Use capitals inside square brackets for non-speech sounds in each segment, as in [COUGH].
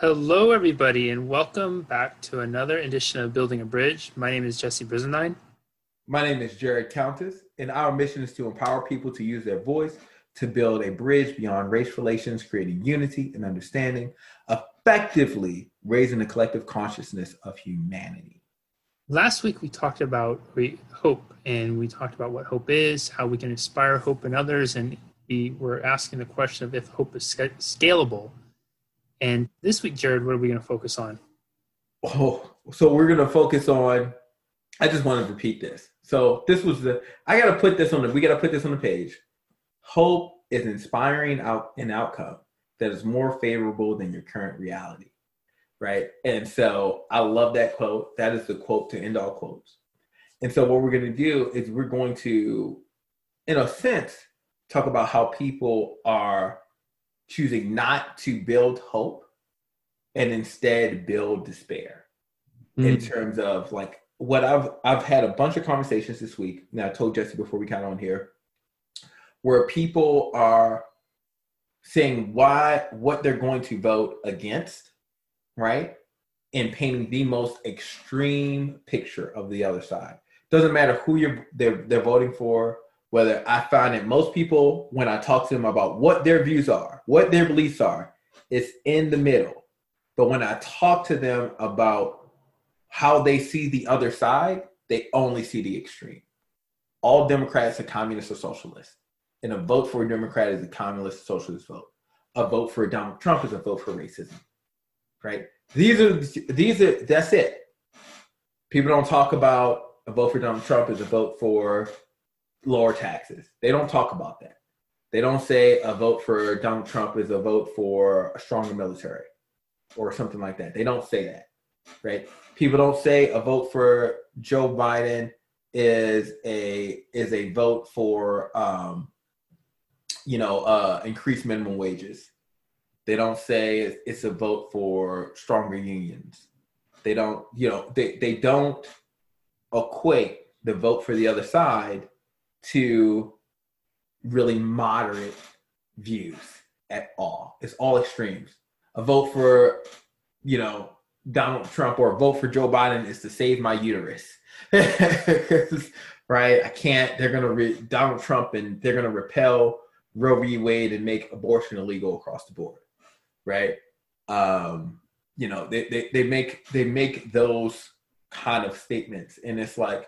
Hello, everybody, and welcome back to another edition of Building a Bridge. My name is Jesse Brisendine. My name is Jared Countess, and our mission is to empower people to use their voice to build a bridge beyond race relations, creating unity and understanding, effectively raising the collective consciousness of humanity. Last week, we talked about hope, and we talked about what hope is, how we can inspire hope in others, and we were asking the question of if hope is scalable and this week, Jared, what are we going to focus on? Oh, so we're going to focus on. I just want to repeat this. So this was the. I got to put this on the. We got to put this on the page. Hope is inspiring out an outcome that is more favorable than your current reality, right? And so I love that quote. That is the quote to end all quotes. And so what we're going to do is we're going to, in a sense, talk about how people are choosing not to build hope and instead build despair mm. in terms of like what I've I've had a bunch of conversations this week. Now I told Jesse before we got on here, where people are saying why what they're going to vote against, right? And painting the most extreme picture of the other side. Doesn't matter who you're they're they're voting for, whether I find that most people, when I talk to them about what their views are, what their beliefs are, it's in the middle. But when I talk to them about how they see the other side, they only see the extreme. All Democrats are communists or socialists. And a vote for a Democrat is a communist socialist vote. A vote for Donald Trump is a vote for racism. Right? These are these are that's it. People don't talk about a vote for Donald Trump is a vote for lower taxes. They don't talk about that. They don't say a vote for Donald Trump is a vote for a stronger military or something like that. They don't say that, right? People don't say a vote for Joe Biden is a is a vote for um, you know uh, increased minimum wages. They don't say it's a vote for stronger unions. They don't you know they they don't equate the vote for the other side to really moderate views at all. It's all extremes. A vote for, you know, Donald Trump or a vote for Joe Biden is to save my uterus. [LAUGHS] right? I can't. They're gonna re- Donald Trump and they're gonna repel Roe v. Wade and make abortion illegal across the board. Right? Um, you know, they, they they make they make those kind of statements, and it's like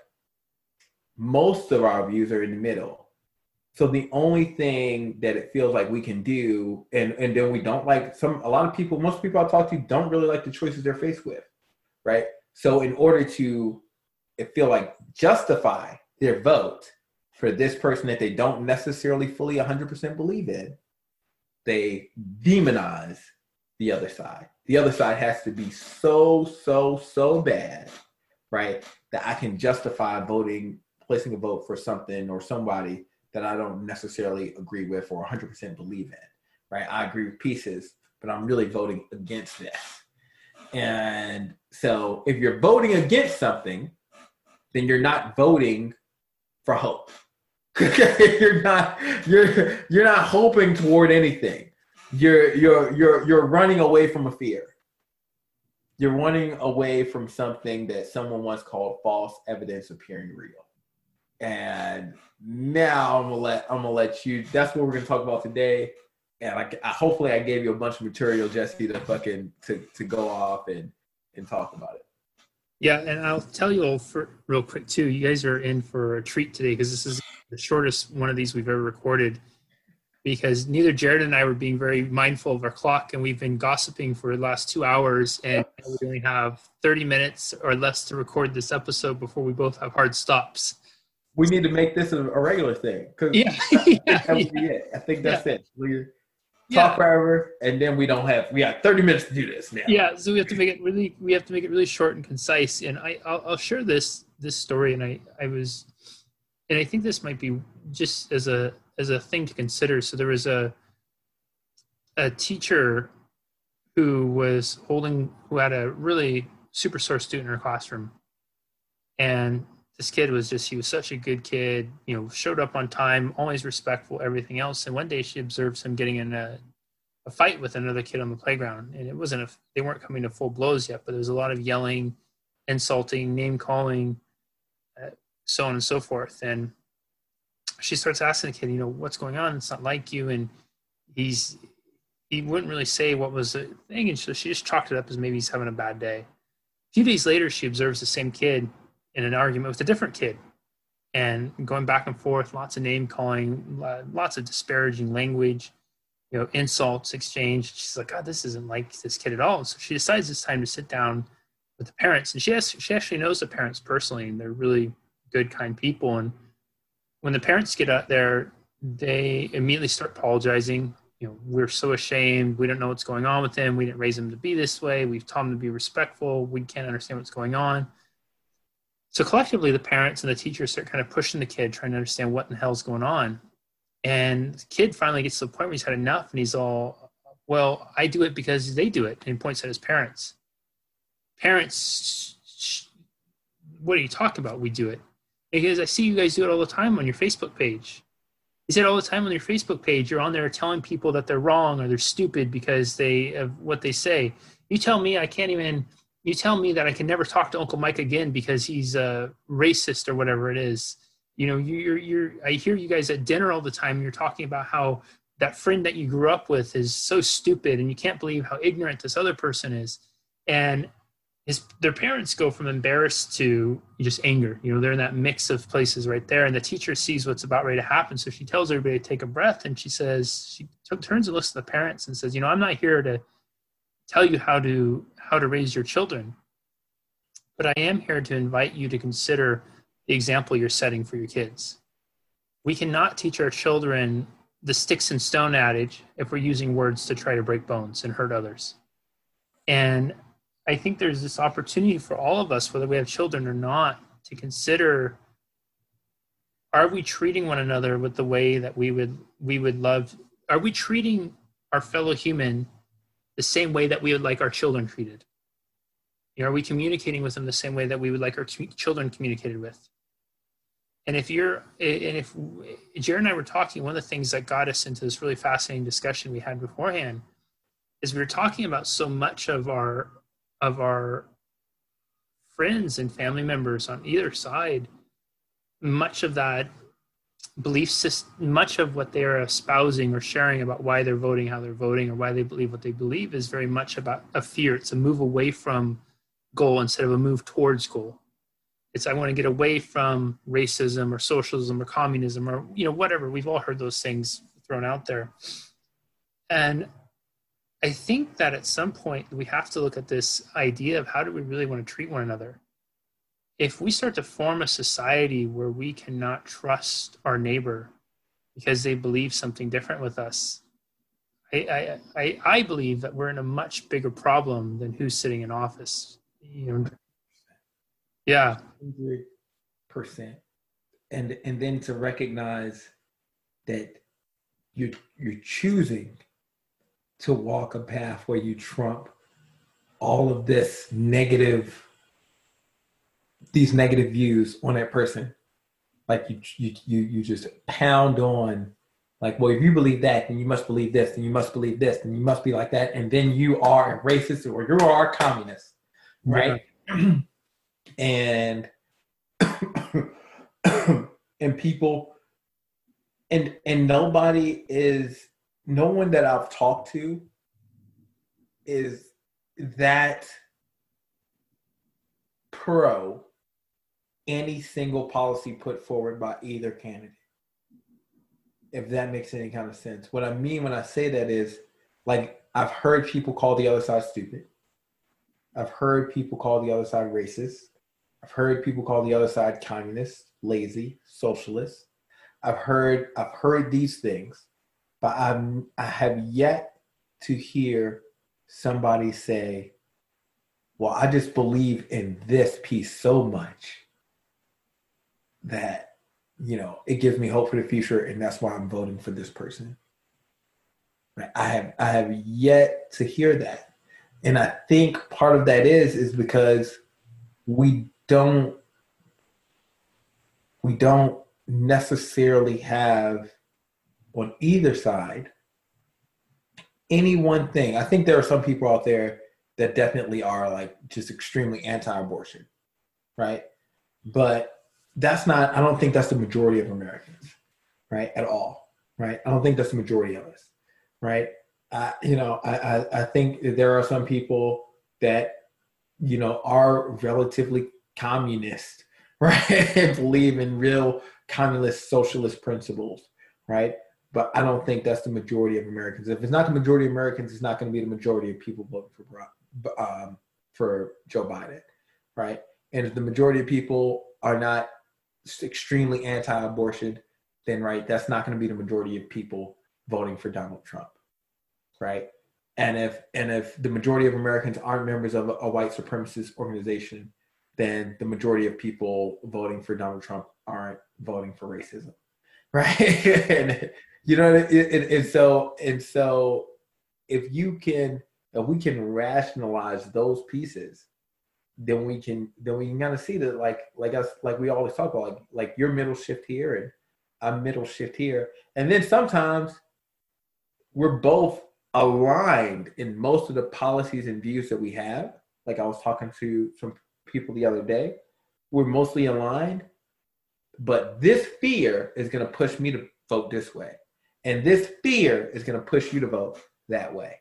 most of our views are in the middle. So the only thing that it feels like we can do, and and then we don't like some a lot of people, most people I talk to don't really like the choices they're faced with, right? So in order to feel like justify their vote for this person that they don't necessarily fully 100% believe in, they demonize the other side. The other side has to be so so so bad, right? That I can justify voting placing a vote for something or somebody that I don't necessarily agree with or 100% believe in, right? I agree with pieces, but I'm really voting against this. And so if you're voting against something, then you're not voting for hope. [LAUGHS] you're not you're you're not hoping toward anything. You're you're you're you're running away from a fear. You're running away from something that someone once called false evidence appearing real. And now I'm gonna let I'm gonna let you. That's what we're gonna talk about today. And I, I hopefully I gave you a bunch of material, Jesse, to fucking to to go off and and talk about it. Yeah, and I'll tell you all for real quick too. You guys are in for a treat today because this is the shortest one of these we've ever recorded. Because neither Jared and I were being very mindful of our clock, and we've been gossiping for the last two hours, and we only have 30 minutes or less to record this episode before we both have hard stops we need to make this a, a regular thing. Cause yeah. [LAUGHS] that would be it. I think that's yeah. it. We talk yeah. forever, and then we don't have. We got thirty minutes to do this now. Yeah, so we have to make it really. We have to make it really short and concise. And I, I'll, I'll share this this story. And I, I was, and I think this might be just as a as a thing to consider. So there was a a teacher who was holding who had a really super sore student in her classroom and this kid was just he was such a good kid you know showed up on time always respectful everything else and one day she observes him getting in a, a fight with another kid on the playground, and it wasn't a they weren't coming to full blows yet, but there was a lot of yelling, insulting, name calling, uh, so on and so forth. And she starts asking the kid, you know, what's going on? It's not like you, and he's he wouldn't really say what was the thing, and so she just chalked it up as maybe he's having a bad day. A few days later, she observes the same kid in an argument with a different kid and going back and forth, lots of name calling, lots of disparaging language, you know, insults exchanged. She's like, God, this isn't like this kid at all. So she decides it's time to sit down with the parents. And she has, she actually knows the parents personally, and they're really good, kind people. And when the parents get out there, they immediately start apologizing. You know, we're so ashamed. We don't know what's going on with him. We didn't raise him to be this way. We've taught him to be respectful. We can't understand what's going on so collectively, the parents and the teachers start kind of pushing the kid, trying to understand what in the hell's going on. And the kid finally gets to the point where he's had enough and he's all, well, I do it because they do it. And points at his parents. Parents, what are you talking about? We do it. Because I see you guys do it all the time on your Facebook page. He said all the time on your Facebook page, you're on there telling people that they're wrong or they're stupid because they of what they say. You tell me I can't even you tell me that I can never talk to Uncle Mike again because he's a racist or whatever it is. You know, you're, you're, I hear you guys at dinner all the time. You're talking about how that friend that you grew up with is so stupid and you can't believe how ignorant this other person is. And his, their parents go from embarrassed to just anger. You know, they're in that mix of places right there. And the teacher sees what's about ready to happen. So she tells everybody to take a breath and she says, she turns and looks to the parents and says, you know, I'm not here to tell you how to how to raise your children. But i am here to invite you to consider the example you're setting for your kids. We cannot teach our children the sticks and stone adage if we're using words to try to break bones and hurt others. And i think there's this opportunity for all of us whether we have children or not to consider are we treating one another with the way that we would we would love are we treating our fellow human the same way that we would like our children treated? You know, are we communicating with them the same way that we would like our children communicated with? And if you're, and if Jared and I were talking, one of the things that got us into this really fascinating discussion we had beforehand is we were talking about so much of our, of our friends and family members on either side. Much of that belief system, much of what they're espousing or sharing about why they're voting how they're voting or why they believe what they believe is very much about a fear. It's a move away from goal instead of a move towards goal. It's I want to get away from racism or socialism or communism or you know whatever. We've all heard those things thrown out there. And I think that at some point we have to look at this idea of how do we really want to treat one another if we start to form a society where we cannot trust our neighbor because they believe something different with us, I, I, I, I believe that we're in a much bigger problem than who's sitting in office. You know, yeah, hundred percent, and and then to recognize that you you're choosing to walk a path where you trump all of this negative these negative views on that person like you you you, you just pound on like well if you believe that then you must believe this and you must believe this and you must be like that and then you are a racist or you are a communist right yeah. [CLEARS THROAT] and [COUGHS] and people and and nobody is no one that i've talked to is that pro any single policy put forward by either candidate. If that makes any kind of sense. What I mean when I say that is like I've heard people call the other side stupid. I've heard people call the other side racist. I've heard people call the other side communist, lazy, socialist. I've heard I've heard these things, but I'm I have yet to hear somebody say, "Well, I just believe in this piece so much that you know it gives me hope for the future and that's why i'm voting for this person Right? i have i have yet to hear that and i think part of that is is because we don't we don't necessarily have on either side any one thing. I think there are some people out there that definitely are like just extremely anti-abortion, right? But that's not. I don't think that's the majority of Americans, right? At all, right? I don't think that's the majority of us, right? Uh, you know, I, I I think there are some people that you know are relatively communist, [LAUGHS] right? and believe in real communist socialist principles, right? But I don't think that's the majority of Americans. If it's not the majority of Americans, it's not going to be the majority of people voting for um, for Joe Biden, right? And if the majority of people are not extremely anti-abortion, then right, that's not going to be the majority of people voting for Donald Trump, right? And if and if the majority of Americans aren't members of a, a white supremacist organization, then the majority of people voting for Donald Trump aren't voting for racism, [LAUGHS] right? and you know, and, and so and so, if you can, if we can rationalize those pieces, then we can then we can kind of see that like like us like we always talk about like like your middle shift here and I'm middle shift here, and then sometimes we're both aligned in most of the policies and views that we have. Like I was talking to some people the other day, we're mostly aligned, but this fear is going to push me to vote this way. And this fear is going to push you to vote that way.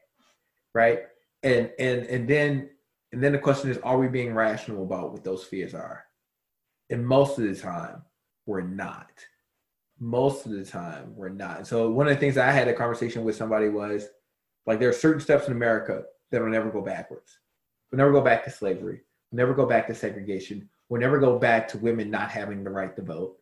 Right. And, and, and then, and then the question is, are we being rational about what those fears are? And most of the time, we're not. Most of the time, we're not. So one of the things I had a conversation with somebody was like, there are certain steps in America that will never go backwards. We'll never go back to slavery. We'll never go back to segregation. We'll never go back to women not having the right to vote,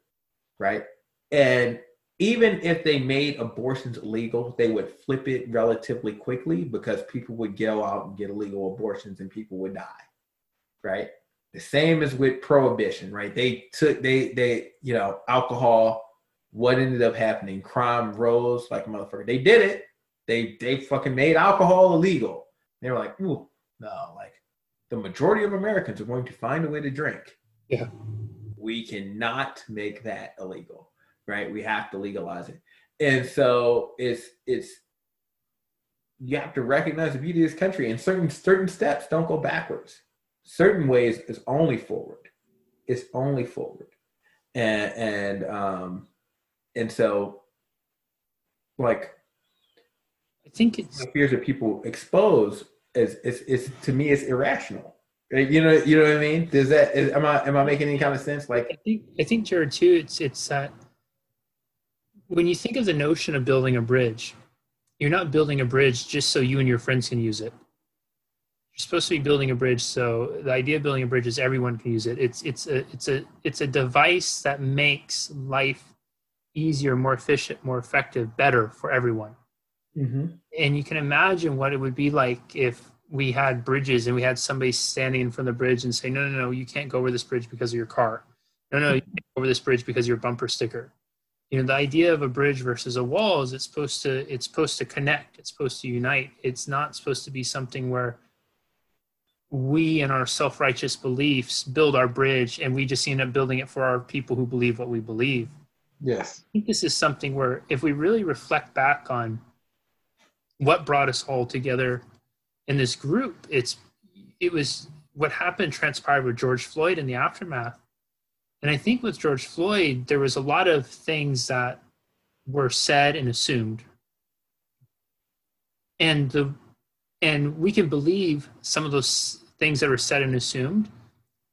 right? And even if they made abortions illegal, they would flip it relatively quickly because people would go out and get illegal abortions and people would die, right? The same as with prohibition, right? They took they they you know alcohol. What ended up happening? Crime rose like a motherfucker. They did it. They they fucking made alcohol illegal. They were like, ooh, no, like the majority of Americans are going to find a way to drink. Yeah. We cannot make that illegal, right? We have to legalize it. And so it's it's you have to recognize the beauty of this country and certain certain steps don't go backwards. Certain ways is only forward. It's only forward. And and um and so like I think it's the fears that people expose is is is to me is irrational. You know, you know what I mean? Does that is, am I am I making any kind of sense? Like, I think I think Jared too. It's it's that when you think of the notion of building a bridge, you're not building a bridge just so you and your friends can use it. You're supposed to be building a bridge so the idea of building a bridge is everyone can use it. It's it's a it's a it's a device that makes life easier, more efficient, more effective, better for everyone. mm-hmm. And you can imagine what it would be like if we had bridges and we had somebody standing in front of the bridge and say, no, no, no, you can't go over this bridge because of your car. No, no, you can't go over this bridge because of your bumper sticker. You know, the idea of a bridge versus a wall is it's supposed to it's supposed to connect, it's supposed to unite. It's not supposed to be something where we and our self-righteous beliefs build our bridge and we just end up building it for our people who believe what we believe. yes, I think this is something where if we really reflect back on what brought us all together in this group, it's it was what happened transpired with George Floyd in the aftermath. And I think with George Floyd, there was a lot of things that were said and assumed. And the and we can believe some of those things that were said and assumed,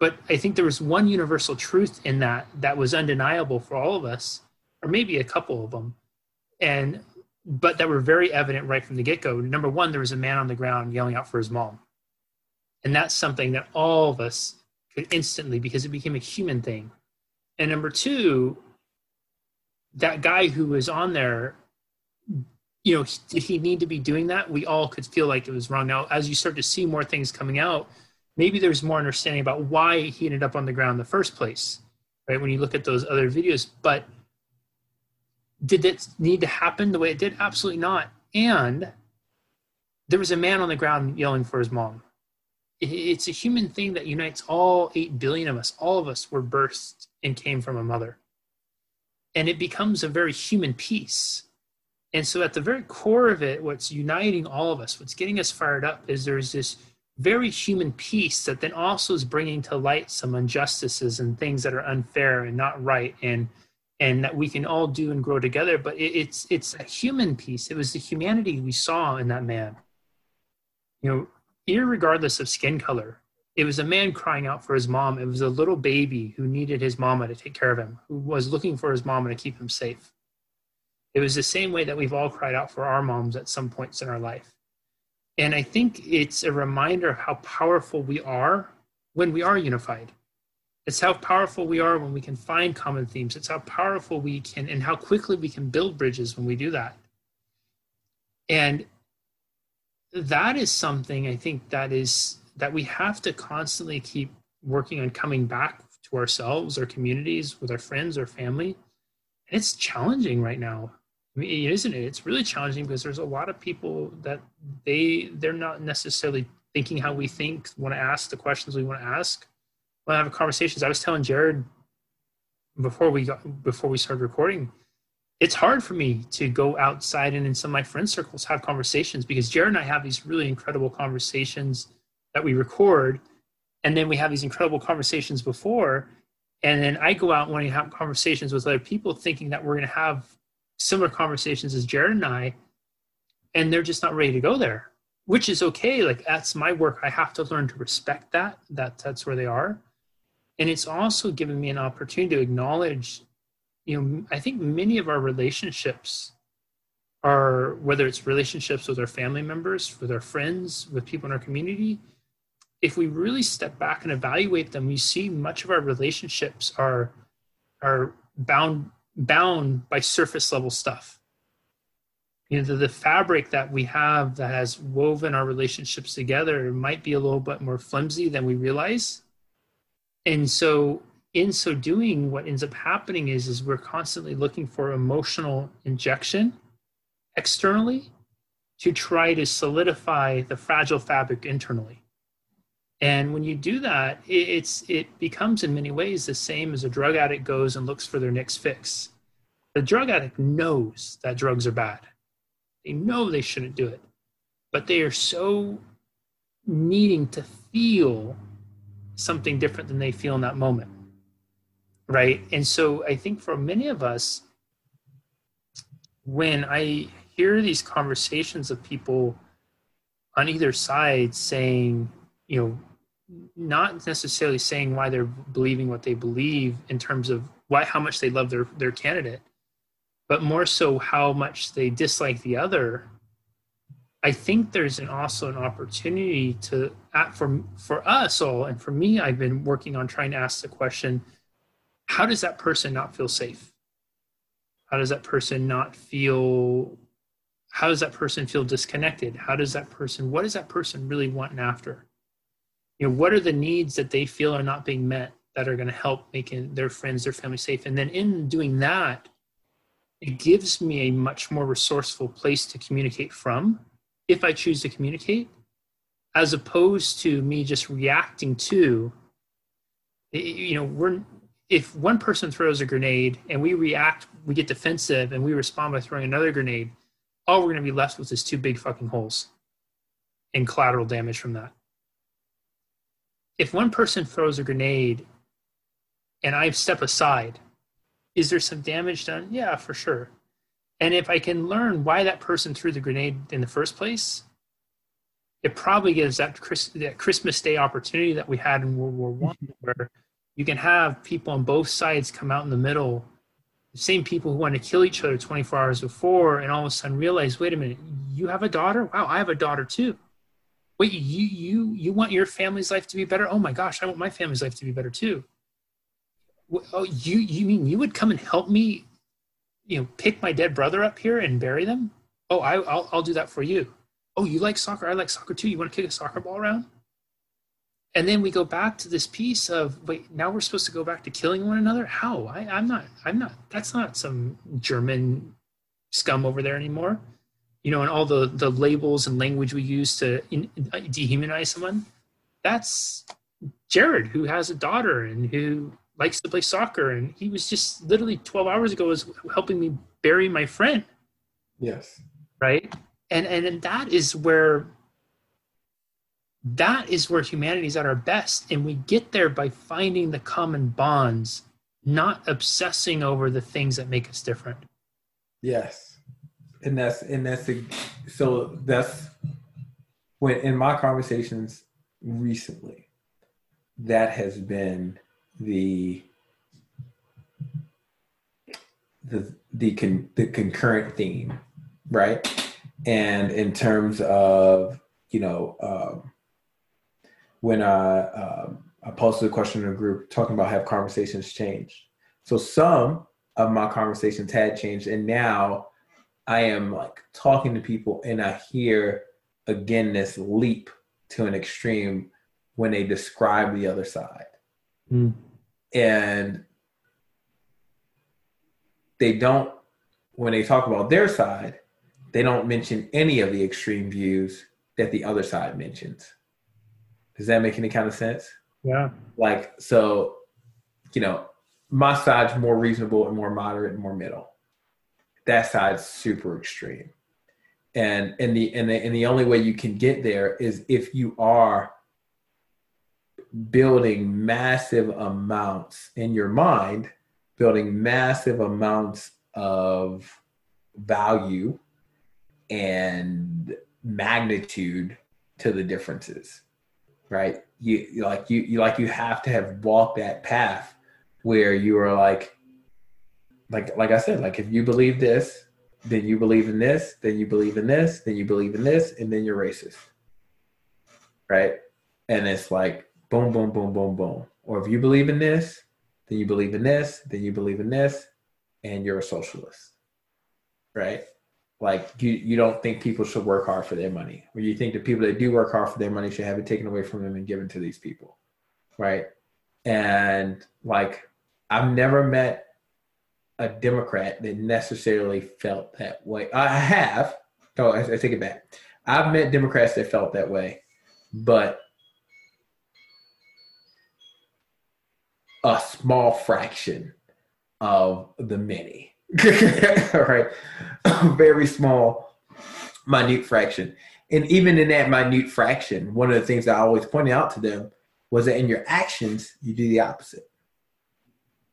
but I think there was one universal truth in that that was undeniable for all of us, or maybe a couple of them. And but that were very evident right from the get-go. Number one, there was a man on the ground yelling out for his mom. And that's something that all of us could instantly because it became a human thing. And number two, that guy who was on there, you know, did he need to be doing that? We all could feel like it was wrong. Now, as you start to see more things coming out, maybe there's more understanding about why he ended up on the ground in the first place, right? When you look at those other videos. But did it need to happen the way it did? Absolutely not. And there was a man on the ground yelling for his mom. It's a human thing that unites all 8 billion of us. All of us were birthed and came from a mother. And it becomes a very human piece. And so, at the very core of it, what's uniting all of us, what's getting us fired up, is there's this very human piece that then also is bringing to light some injustices and things that are unfair and not right, and and that we can all do and grow together. But it, it's it's a human piece. It was the humanity we saw in that man. You know, irregardless of skin color, it was a man crying out for his mom. It was a little baby who needed his mama to take care of him, who was looking for his mama to keep him safe. It was the same way that we've all cried out for our moms at some points in our life. And I think it's a reminder of how powerful we are when we are unified. It's how powerful we are when we can find common themes. It's how powerful we can and how quickly we can build bridges when we do that. And that is something I think that is that we have to constantly keep working on coming back to ourselves, our communities, with our friends, our family. And it's challenging right now. I mean, isn't it? It's really challenging because there's a lot of people that they they're not necessarily thinking how we think, want to ask the questions we want to ask. When I have conversations, I was telling Jared before we got before we started recording, it's hard for me to go outside and in some of my friend circles have conversations because Jared and I have these really incredible conversations that we record and then we have these incredible conversations before and then i go out wanting to have conversations with other people thinking that we're going to have similar conversations as jared and i and they're just not ready to go there which is okay. Like that's my work. I have to learn to respect that that that's where they are. And it's also given me an opportunity to acknowledge you know i think many of our relationships are whether it's relationships with our family members with our friends with people in our community if we really step back and evaluate them, we see much of our relationships are are bound bound by surface level stuff. You know, the, the fabric that we have that has woven our relationships together might be a little bit more flimsy than we realize. And so in so doing, what ends up happening is is we're constantly looking for emotional injection externally to try to solidify the fragile fabric internally. And when you do that, it's it becomes in many ways the same as a drug addict goes and looks for their next fix. The drug addict knows that drugs are bad. They know they shouldn't do it, but they are so needing to feel something different than they feel in that moment. Right. And so I think for many of us, when I hear these conversations of people on either side saying, you know, not necessarily saying why they're believing what they believe in terms of why how much they love their their candidate, but more so how much they dislike the other. I think there's an also an opportunity to for for us all and for me I've been working on trying to ask the question how does that person not feel safe? How does that person not feel how does that person feel disconnected? How does that person what does that person really want and after? You know what are the needs that they feel are not being met that are going to help making their friends their family safe? And then in doing that it gives me a much more resourceful place to communicate from if i choose to communicate as opposed to me just reacting to you know we're if one person throws a grenade and we react we get defensive and we respond by throwing another grenade all we're going to be left with is two big fucking holes and collateral damage from that if one person throws a grenade and I step aside, is there some damage done? Yeah, for sure. And if I can learn why that person threw the grenade in the first place, it probably gives that, Chris, that Christmas Day opportunity that we had in World War One, mm-hmm. where you can have people on both sides come out in the middle, the same people who want to kill each other 24 hours before, and all of a sudden realize, wait a minute, you have a daughter? Wow, I have a daughter too wait you you you want your family's life to be better? Oh my gosh i want my family's life to be better too. Oh you you mean you would come and help me you know pick my dead brother up here and bury them? Oh I, will I'll do that for you. Oh you like soccer? I like soccer too. You want to kick a soccer ball around? And then we go back to this piece of wait now we're supposed to go back to killing one another? How? I, i'm not i'm not that's not some german scum over there anymore you know, and all the the labels and language we use to in, dehumanize someone. That's Jared, who has a daughter and who likes to play soccer, and he was just literally 12 hours ago was helping me bury my friend. Yes. Right. And and that is where that is where humanity is at our best. And we get there by finding the common bonds, not obsessing over the things that make us different. Yes. And that's and that's the so that's when in my conversations recently, that has been the the the con, the concurrent theme, right? And in terms of you know um, when I um, I posted a question in a group talking about have conversations changed. So some of my conversations had changed, and now I am like talking to people, and I hear again this leap to an extreme when they describe the other side. Mm. And they don't, when they talk about their side, they don't mention any of the extreme views that the other side mentions. Does that make any kind of sense? Yeah. Like, so, you know, my side's more reasonable and more moderate and more middle. That side's super extreme. And and the and the and the only way you can get there is if you are building massive amounts in your mind, building massive amounts of value and magnitude to the differences right you, like you, you like you have to have walked that path where you are like like like i said like if you believe this then you believe in this then you believe in this then you believe in this and then you're racist right and it's like boom, boom, boom, boom, boom. Or if you believe in this, then you believe in this, then you believe in this, and you're a socialist. Right? Like you, you don't think people should work hard for their money, or you think the people that do work hard for their money should have it taken away from them and given to these people. Right? And like I've never met a Democrat that necessarily felt that way. I have. Oh, I, I take it back. I've met Democrats that felt that way, but a small fraction of the many. [LAUGHS] right? A very small, minute fraction. And even in that minute fraction, one of the things I always pointed out to them was that in your actions, you do the opposite.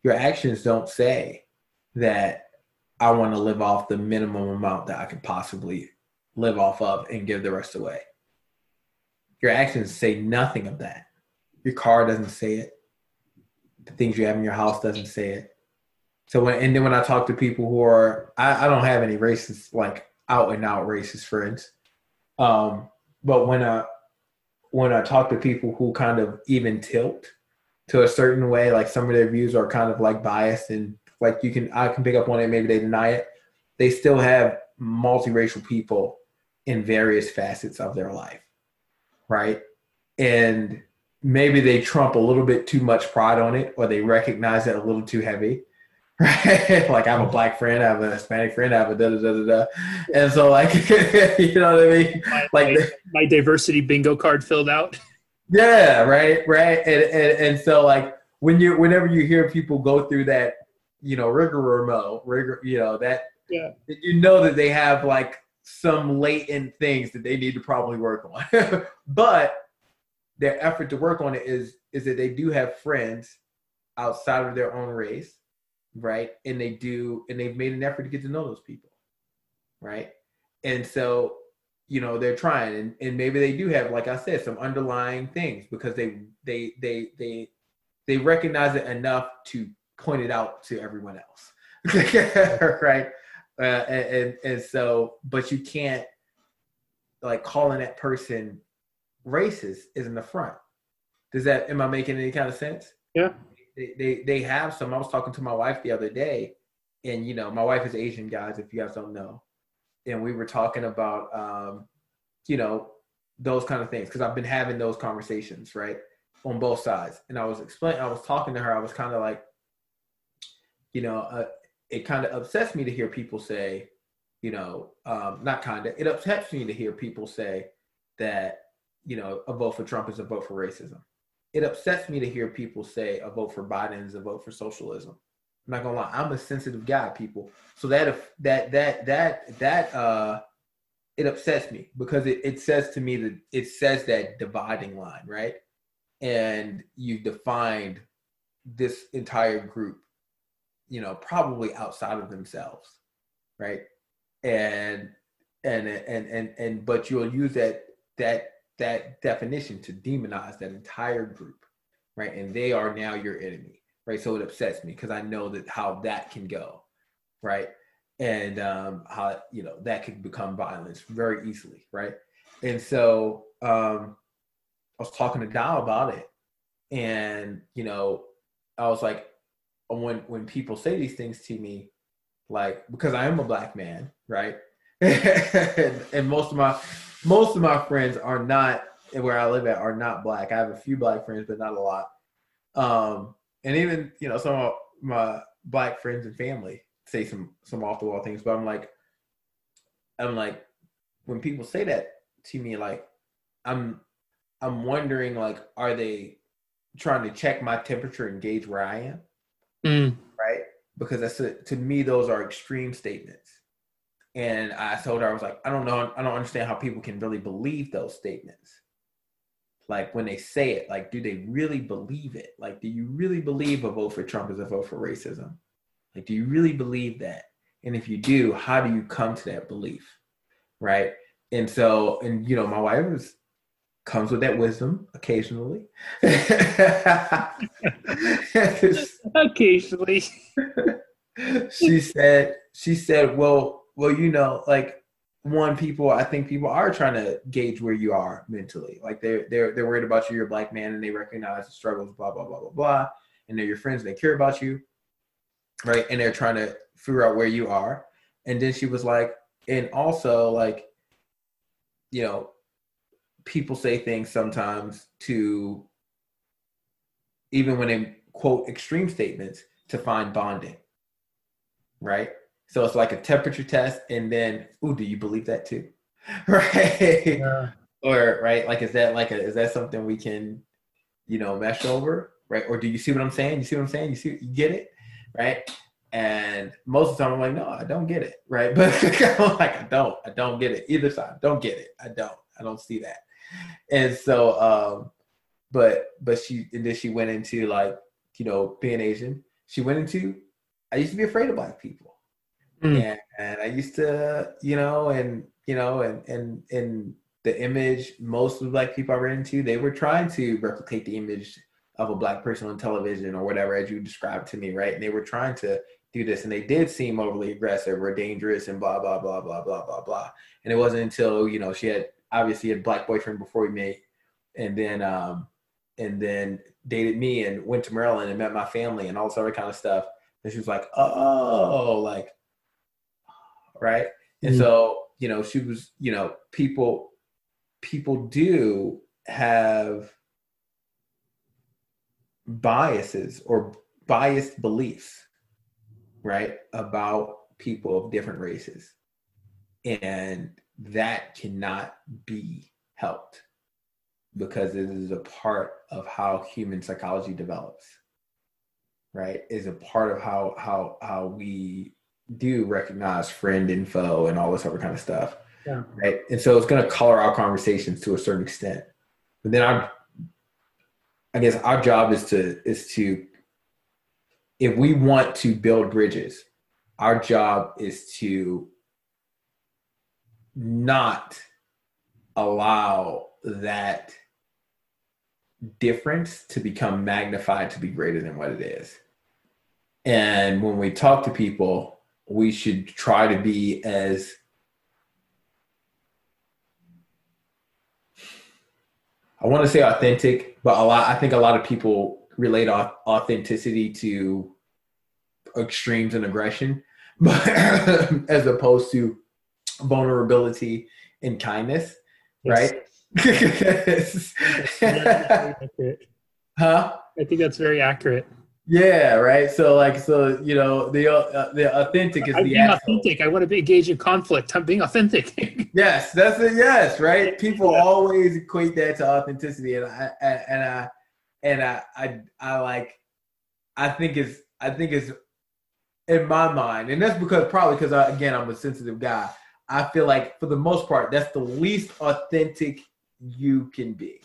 Your actions don't say that I want to live off the minimum amount that I could possibly live off of and give the rest away. Your actions say nothing of that. Your car doesn't say it the things you have in your house doesn't say it. So when and then when I talk to people who are I, I don't have any racist like out and out racist friends. Um, but when I when I talk to people who kind of even tilt to a certain way, like some of their views are kind of like biased and like you can I can pick up on it, maybe they deny it. They still have multiracial people in various facets of their life. Right. And maybe they trump a little bit too much pride on it or they recognize it a little too heavy [LAUGHS] right like i have a black friend i have a hispanic friend i have a da da da da da and so like [LAUGHS] you know what i mean my, like my, my, diversity bingo card filled out [LAUGHS] yeah right right and, and and so like when you whenever you hear people go through that you know rigor rigor you know that yeah you know that they have like some latent things that they need to probably work on [LAUGHS] but their effort to work on it is is that they do have friends outside of their own race, right? And they do, and they've made an effort to get to know those people, right? And so, you know, they're trying, and, and maybe they do have, like I said, some underlying things because they they they they they recognize it enough to point it out to everyone else, [LAUGHS] right? Uh, and, and so, but you can't like calling that person racist is in the front. Does that am I making any kind of sense? Yeah. They, they they have some. I was talking to my wife the other day, and you know, my wife is Asian, guys. If you guys don't know, and we were talking about, um, you know, those kind of things because I've been having those conversations, right, on both sides. And I was explaining, I was talking to her. I was kind of like, you know, uh, it kind of upsets me to hear people say, you know, um, not kind of, it upsets me to hear people say that you know, a vote for Trump is a vote for racism. It upsets me to hear people say a vote for Biden is a vote for socialism. I'm not gonna lie. I'm a sensitive guy, people. So that if that that that that uh it upsets me because it, it says to me that it says that dividing line, right? And you've defined this entire group, you know, probably outside of themselves, right? And and and and and but you'll use that that that definition to demonize that entire group, right? And they are now your enemy, right? So it upsets me because I know that how that can go, right? And um, how you know that could become violence very easily, right? And so um, I was talking to Dal about it, and you know, I was like, when when people say these things to me, like because I am a black man, right? [LAUGHS] and, and most of my most of my friends are not where I live at are not black. I have a few black friends, but not a lot. Um, and even you know some of my black friends and family say some some off the wall things, but I'm like, I'm like, when people say that to me, like, I'm I'm wondering like, are they trying to check my temperature and gauge where I am? Mm. Right? Because that's a, to me, those are extreme statements. And I told her, I was like, I don't know, I don't understand how people can really believe those statements. Like when they say it, like, do they really believe it? Like, do you really believe a vote for Trump is a vote for racism? Like, do you really believe that? And if you do, how do you come to that belief? Right. And so, and you know, my wife is comes with that wisdom occasionally. occasionally. [LAUGHS] she said, she said, well, well, you know, like one people, I think people are trying to gauge where you are mentally. Like they're they're they're worried about you. You're a black man, and they recognize the struggles, blah blah blah blah blah. And they're your friends. They care about you, right? And they're trying to figure out where you are. And then she was like, and also like, you know, people say things sometimes to, even when they quote extreme statements, to find bonding, right? So it's like a temperature test, and then, ooh, do you believe that too? [LAUGHS] right? Yeah. Or right, like is that like a is that something we can, you know, mesh over, right? Or do you see what I'm saying? You see what I'm saying? You see, you get it, right? And most of the time, I'm like, no, I don't get it, right? [LAUGHS] But I'm like, I don't, I don't get it. Either side, don't get it. I don't, I don't see that. And so, um, but but she and then she went into like, you know, being Asian. She went into, I used to be afraid of black people Mm. And, and I used to, you know, and you know, and and and the image most of the black people I ran into, they were trying to replicate the image of a black person on television or whatever as you described to me, right? And they were trying to do this and they did seem overly aggressive or dangerous and blah blah blah blah blah blah blah. And it wasn't until, you know, she had obviously had black boyfriend before we met and then um and then dated me and went to Maryland and met my family and all this other kind of stuff. And she was like, oh, like right? And mm-hmm. so, you know, she was, you know, people people do have biases or biased beliefs, right, about people of different races. And that cannot be helped because it is a part of how human psychology develops right is a part of how how how we do recognize friend info and all this other kind of stuff. Yeah. Right. And so it's going to color our conversations to a certain extent. But then our, I guess our job is to, is to, if we want to build bridges, our job is to not allow that difference to become magnified to be greater than what it is. And when we talk to people, we should try to be as I want to say authentic, but a lot I think a lot of people relate authenticity to extremes and aggression, [LAUGHS] but as opposed to vulnerability and kindness, yes. right? [LAUGHS] huh? I think that's very accurate. Yeah, right. So like, so you know, the uh, the authentic is I'm the authentic. I want to be engaged in conflict. I'm being authentic. [LAUGHS] yes, that's it. Yes, right. People yeah. always equate that to authenticity, and I and I and I I I like. I think it's I think it's in my mind, and that's because probably because I, again I'm a sensitive guy. I feel like for the most part, that's the least authentic you can be,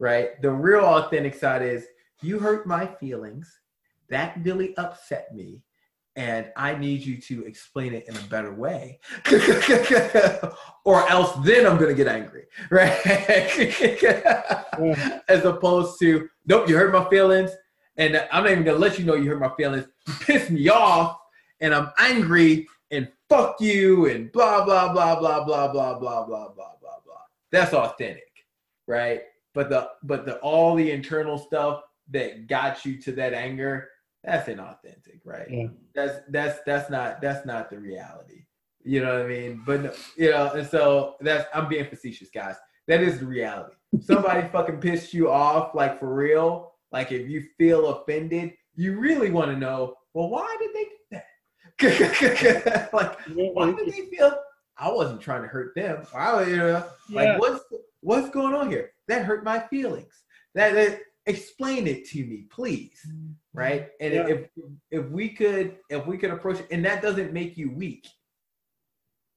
right? The real authentic side is you hurt my feelings. That really upset me. And I need you to explain it in a better way. [LAUGHS] or else then I'm going to get angry, [LAUGHS] right? yeah. As opposed to, nope, you hurt my feelings. And I'm not even going to let you know you hurt my feelings. You piss me off and I'm angry and fuck you and blah, blah, blah, blah, blah, blah, blah, blah, blah, blah, blah. That's authentic, right? But the, but the, all the internal stuff that got you to that anger, that's inauthentic, right? Yeah. That's that's that's not that's not the reality. You know what I mean? But you know, and so that's I'm being facetious, guys. That is the reality. Somebody fucking pissed you off, like for real. Like if you feel offended, you really want to know, well, why did they? [LAUGHS] like, why did they feel? I wasn't trying to hurt them. I, you know, like yeah. what's what's going on here? That hurt my feelings. That, that explain it to me, please. Mm-hmm. Right. And yeah. if if we could if we could approach it, and that doesn't make you weak.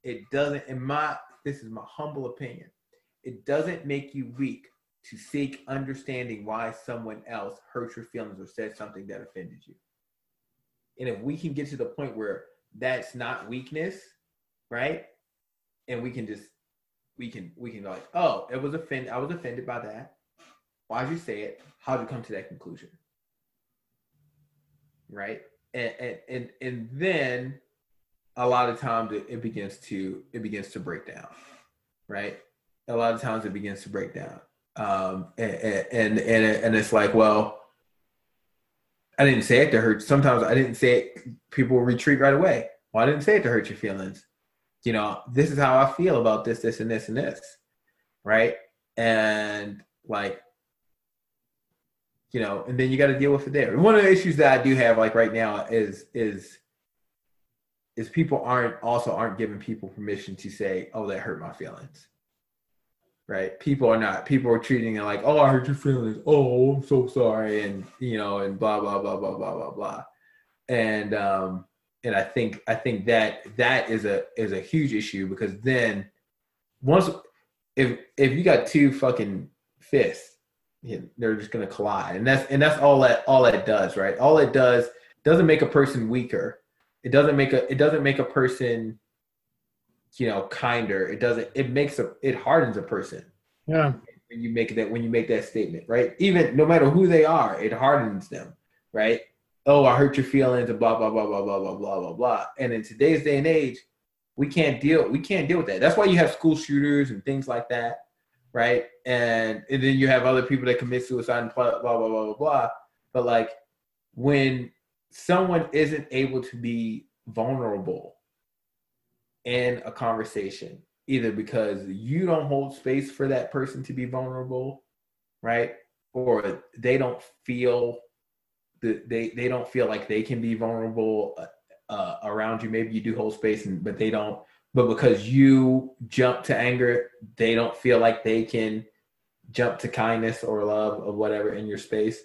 It doesn't, in my this is my humble opinion, it doesn't make you weak to seek understanding why someone else hurt your feelings or said something that offended you. And if we can get to the point where that's not weakness, right? And we can just we can we can like, oh, it was offended. I was offended by that. Why'd you say it? How'd you come to that conclusion? Right? And and and, and then a lot of times it, it begins to it begins to break down. Right? A lot of times it begins to break down. Um and and and, and it's like, well, I didn't say it to hurt. Sometimes I didn't say it. People retreat right away. Well, I didn't say it to hurt your feelings. You know, this is how I feel about this, this, and this, and this. Right. And like, you know, and then you got to deal with it there. One of the issues that I do have like right now is is is people aren't also aren't giving people permission to say, "Oh, that hurt my feelings." Right? People are not. People are treating it like, "Oh, I hurt your feelings. Oh, I'm so sorry," and you know, and blah blah blah blah blah blah blah. And um, and I think I think that that is a is a huge issue because then once if if you got two fucking fists they're just to collide and that's and that's all that all that does right all it does doesn't make a person weaker it doesn't make a it doesn't make a person you know kinder it doesn't it makes a it hardens a person yeah when you make that when you make that statement right even no matter who they are it hardens them right oh i hurt your feelings and blah blah blah blah blah blah blah blah blah and in today's day and age we can't deal we can't deal with that that's why you have school shooters and things like that right? And and then you have other people that commit suicide and blah blah blah blah blah blah. But like when someone isn't able to be vulnerable in a conversation, either because you don't hold space for that person to be vulnerable, right? Or they don't feel that they they don't feel like they can be vulnerable uh, uh, around you. Maybe you do hold space, and but they don't but because you jump to anger, they don't feel like they can jump to kindness or love or whatever in your space.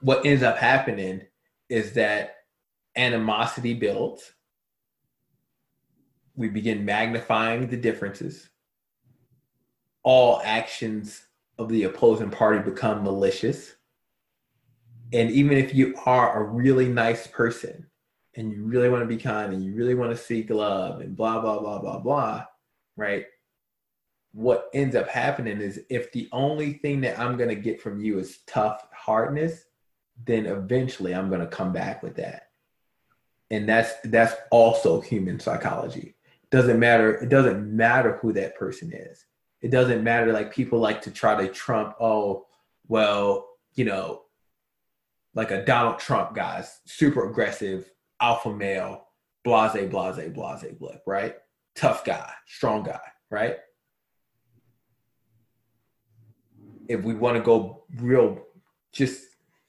What ends up happening is that animosity builds. We begin magnifying the differences. All actions of the opposing party become malicious. And even if you are a really nice person, and you really want to be kind and you really want to seek love and blah blah blah blah blah right what ends up happening is if the only thing that i'm going to get from you is tough hardness then eventually i'm going to come back with that and that's that's also human psychology doesn't matter it doesn't matter who that person is it doesn't matter like people like to try to trump oh well you know like a donald trump guy's super aggressive alpha male, blase, blase, blase, blip, right? Tough guy, strong guy, right? If we want to go real, just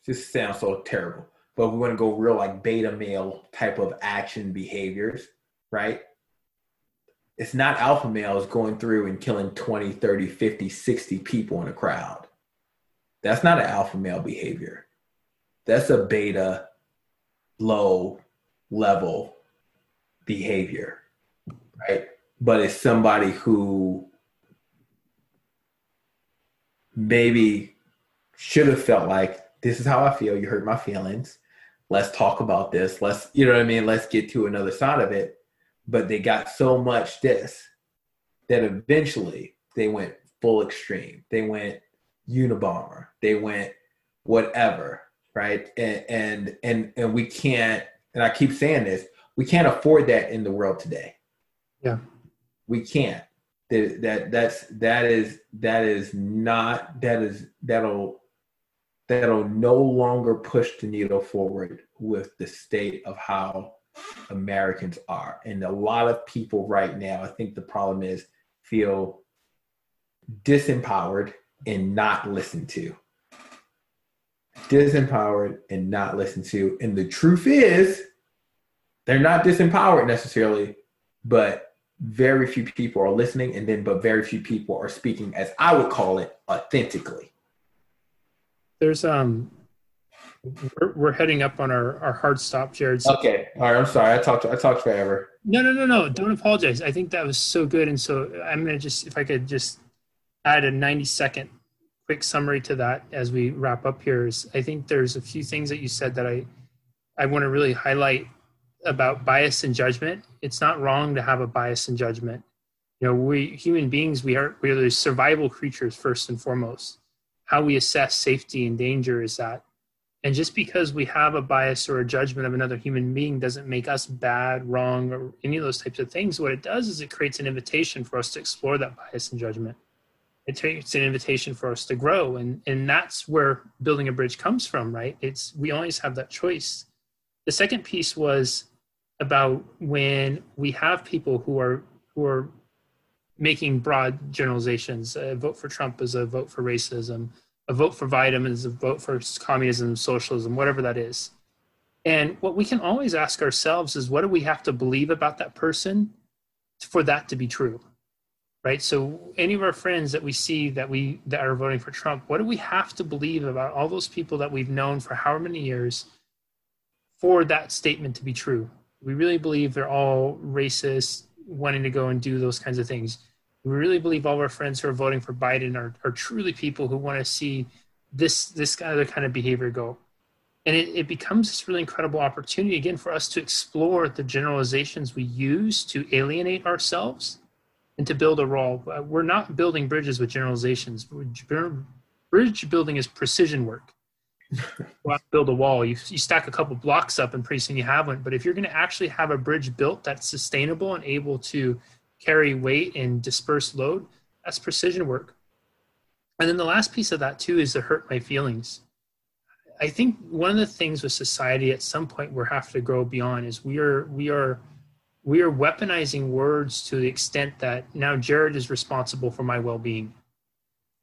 just sounds so terrible, but we want to go real like beta male type of action behaviors, right? It's not alpha males going through and killing 20, 30, 50, 60 people in a crowd. That's not an alpha male behavior. That's a beta, low, level behavior, right? But it's somebody who maybe should have felt like this is how I feel. You hurt my feelings. Let's talk about this. Let's, you know what I mean? Let's get to another side of it. But they got so much this that eventually they went full extreme. They went Unabomber. They went whatever, right? And and and and we can't. And I keep saying this: we can't afford that in the world today. Yeah, we can't. That, that that's that is that is not that is that'll that'll no longer push the needle forward with the state of how Americans are. And a lot of people right now, I think the problem is feel disempowered and not listened to. Disempowered and not listened to. And the truth is, they're not disempowered necessarily, but very few people are listening, and then but very few people are speaking, as I would call it, authentically. There's um we're, we're heading up on our, our hard stop, Jared. So okay. All right. I'm sorry. I talked. I talked forever. No, no, no, no. Don't apologize. I think that was so good, and so I'm gonna just if I could just add a 90 second quick summary to that as we wrap up here. Is I think there's a few things that you said that I I want to really highlight about bias and judgment. It's not wrong to have a bias and judgment. You know, we human beings we are we are the survival creatures first and foremost. How we assess safety and danger is that and just because we have a bias or a judgment of another human being doesn't make us bad, wrong, or any of those types of things. What it does is it creates an invitation for us to explore that bias and judgment. It creates an invitation for us to grow. And, and that's where building a bridge comes from, right? It's we always have that choice. The second piece was about when we have people who are who are making broad generalizations. A vote for Trump is a vote for racism a vote for vitamins, a vote for communism, socialism, whatever that is. And what we can always ask ourselves is what do we have to believe about that person for that to be true? Right? So any of our friends that we see that we that are voting for Trump, what do we have to believe about all those people that we've known for however many years for that statement to be true? We really believe they're all racist, wanting to go and do those kinds of things we really believe all of our friends who are voting for Biden are, are truly people who want to see this this other kind of behavior go. And it, it becomes this really incredible opportunity again for us to explore the generalizations we use to alienate ourselves and to build a wall. Uh, we're not building bridges with generalizations. Bridge building is precision work. build a wall. You, you stack a couple blocks up and pretty soon you have one. But if you're going to actually have a bridge built that's sustainable and able to carry weight and disperse load, that's precision work. And then the last piece of that too is to hurt my feelings. I think one of the things with society at some point we have to grow beyond is we are we are we are weaponizing words to the extent that now Jared is responsible for my well-being.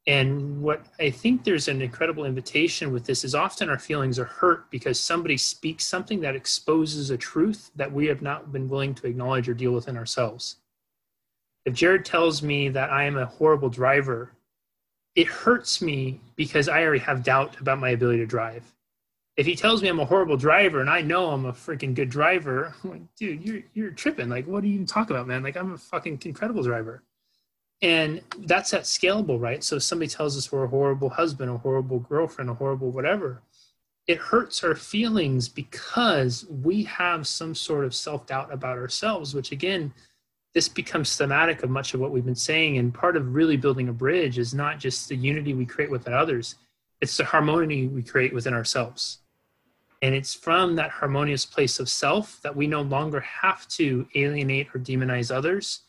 And what I think there's an incredible invitation with this is often our feelings are hurt because somebody speaks something that exposes a truth that we have not been willing to acknowledge or deal with in ourselves. If Jared tells me that I am a horrible driver, it hurts me because I already have doubt about my ability to drive. If he tells me I'm a horrible driver and I know I'm a freaking good driver, I'm like, dude, you're you're tripping. Like, what are you even talking about, man? Like, I'm a fucking incredible driver. And that's that scalable, right? So if somebody tells us we're a horrible husband, a horrible girlfriend, a horrible whatever, it hurts our feelings because we have some sort of self doubt about ourselves, which again this becomes thematic of much of what we've been saying. And part of really building a bridge is not just the unity we create with others, it's the harmony we create within ourselves. And it's from that harmonious place of self that we no longer have to alienate or demonize others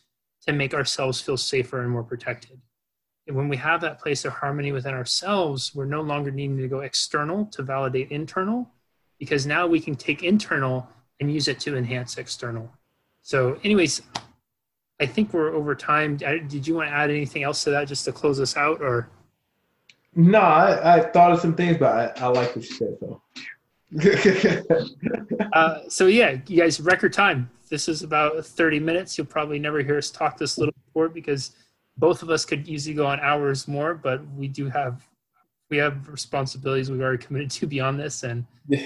to make ourselves feel safer and more protected. And when we have that place of harmony within ourselves, we're no longer needing to go external to validate internal, because now we can take internal and use it to enhance external. So, anyways, I think we're over time. Did you want to add anything else to that just to close us out, or? No, I, I thought of some things, but I, I like what you said. So. [LAUGHS] uh, so yeah, you guys, record time. This is about 30 minutes. You'll probably never hear us talk this little before because both of us could easily go on hours more, but we do have we have responsibilities we've already committed to beyond this, and [LAUGHS] you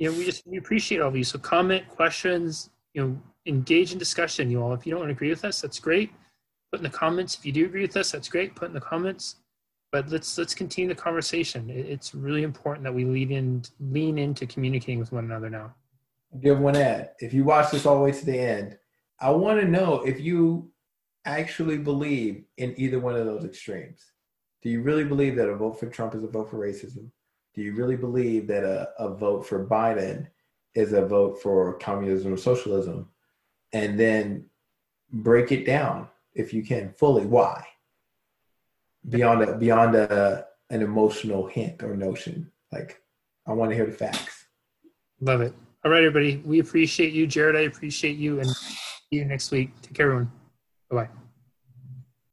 know, we just we appreciate all of you. So comment, questions, you know, engage in discussion. You all, if you don't agree with us, that's great. Put in the comments. If you do agree with us, that's great. Put in the comments. But let's let's continue the conversation. It's really important that we lean in lean into communicating with one another now. Give one ad. If you watch this all the way to the end, I want to know if you actually believe in either one of those extremes. Do you really believe that a vote for Trump is a vote for racism? Do you really believe that a, a vote for Biden is a vote for communism or socialism? And then break it down if you can fully. Why? Beyond a, beyond a, an emotional hint or notion. Like, I want to hear the facts. Love it. All right, everybody. We appreciate you, Jared. I appreciate you, and see you next week. Take care, everyone. Bye bye.